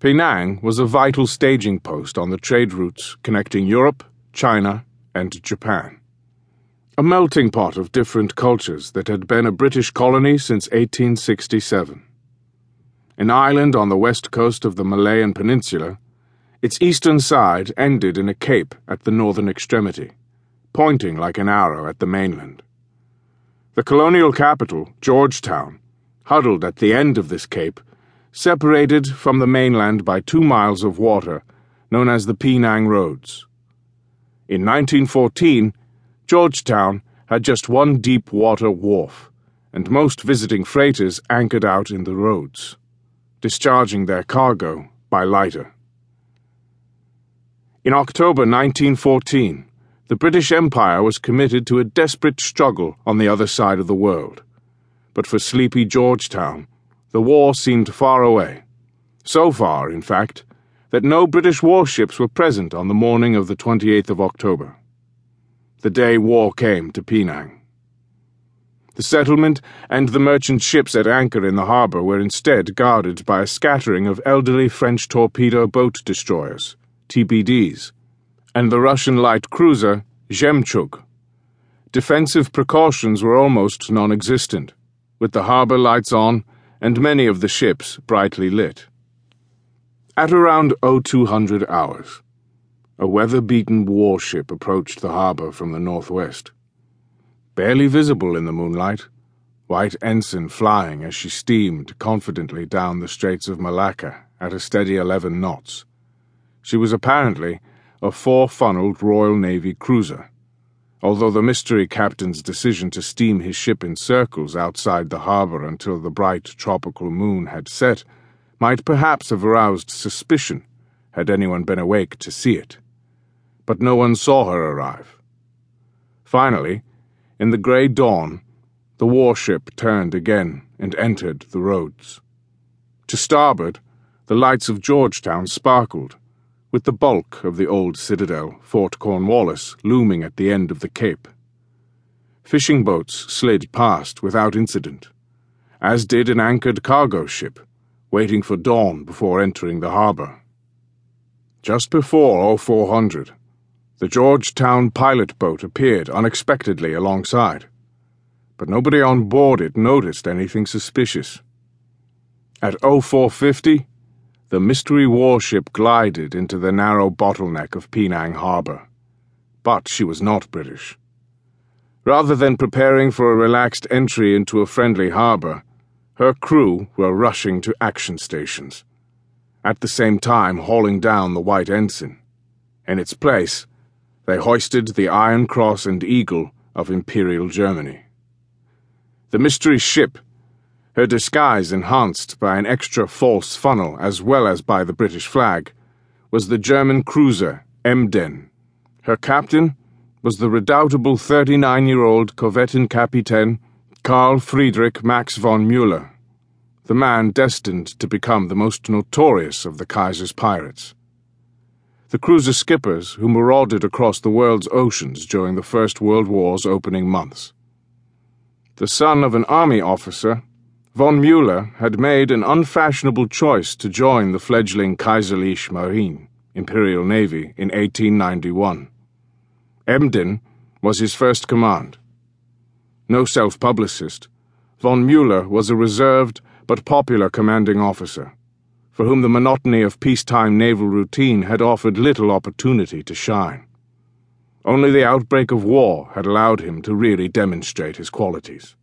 Penang was a vital staging post on the trade routes connecting Europe, China, and Japan. A melting pot of different cultures that had been a British colony since 1867. An island on the west coast of the Malayan Peninsula, its eastern side ended in a cape at the northern extremity, pointing like an arrow at the mainland. The colonial capital, Georgetown, huddled at the end of this cape, separated from the mainland by two miles of water known as the Penang Roads. In 1914, Georgetown had just one deep water wharf, and most visiting freighters anchored out in the roads, discharging their cargo by lighter. In October 1914, the British Empire was committed to a desperate struggle on the other side of the world. But for sleepy Georgetown, the war seemed far away. So far, in fact, that no British warships were present on the morning of the 28th of October. The day war came to Penang. The settlement and the merchant ships at anchor in the harbour were instead guarded by a scattering of elderly French torpedo boat destroyers, TBDs and the Russian light cruiser Zhemchug. Defensive precautions were almost non existent, with the harbour lights on and many of the ships brightly lit. At around 0200 hours, a weather beaten warship approached the harbour from the northwest. Barely visible in the moonlight, white ensign flying as she steamed confidently down the Straits of Malacca at a steady 11 knots. She was apparently a four funneled Royal Navy cruiser, although the mystery captain's decision to steam his ship in circles outside the harbour until the bright tropical moon had set might perhaps have aroused suspicion had anyone been awake to see it. But no one saw her arrive. Finally, in the grey dawn, the warship turned again and entered the roads. To starboard, the lights of Georgetown sparkled with the bulk of the old citadel, Fort Cornwallis, looming at the end of the cape. Fishing boats slid past without incident, as did an anchored cargo ship, waiting for dawn before entering the harbour. Just before 0400, the Georgetown pilot boat appeared unexpectedly alongside, but nobody on board it noticed anything suspicious. At 0450, the mystery warship glided into the narrow bottleneck of Penang Harbour. But she was not British. Rather than preparing for a relaxed entry into a friendly harbour, her crew were rushing to action stations, at the same time hauling down the white ensign. In its place, they hoisted the Iron Cross and Eagle of Imperial Germany. The mystery ship her disguise enhanced by an extra false funnel as well as by the British flag, was the German cruiser Emden. Her captain was the redoubtable 39 year old Korvettenkapitän Karl Friedrich Max von Müller, the man destined to become the most notorious of the Kaiser's pirates. The cruiser skippers who marauded across the world's oceans during the First World War's opening months. The son of an army officer, Von Müller had made an unfashionable choice to join the fledgling Kaiserliche Marine, Imperial Navy, in 1891. Emden was his first command. No self publicist, von Müller was a reserved but popular commanding officer, for whom the monotony of peacetime naval routine had offered little opportunity to shine. Only the outbreak of war had allowed him to really demonstrate his qualities.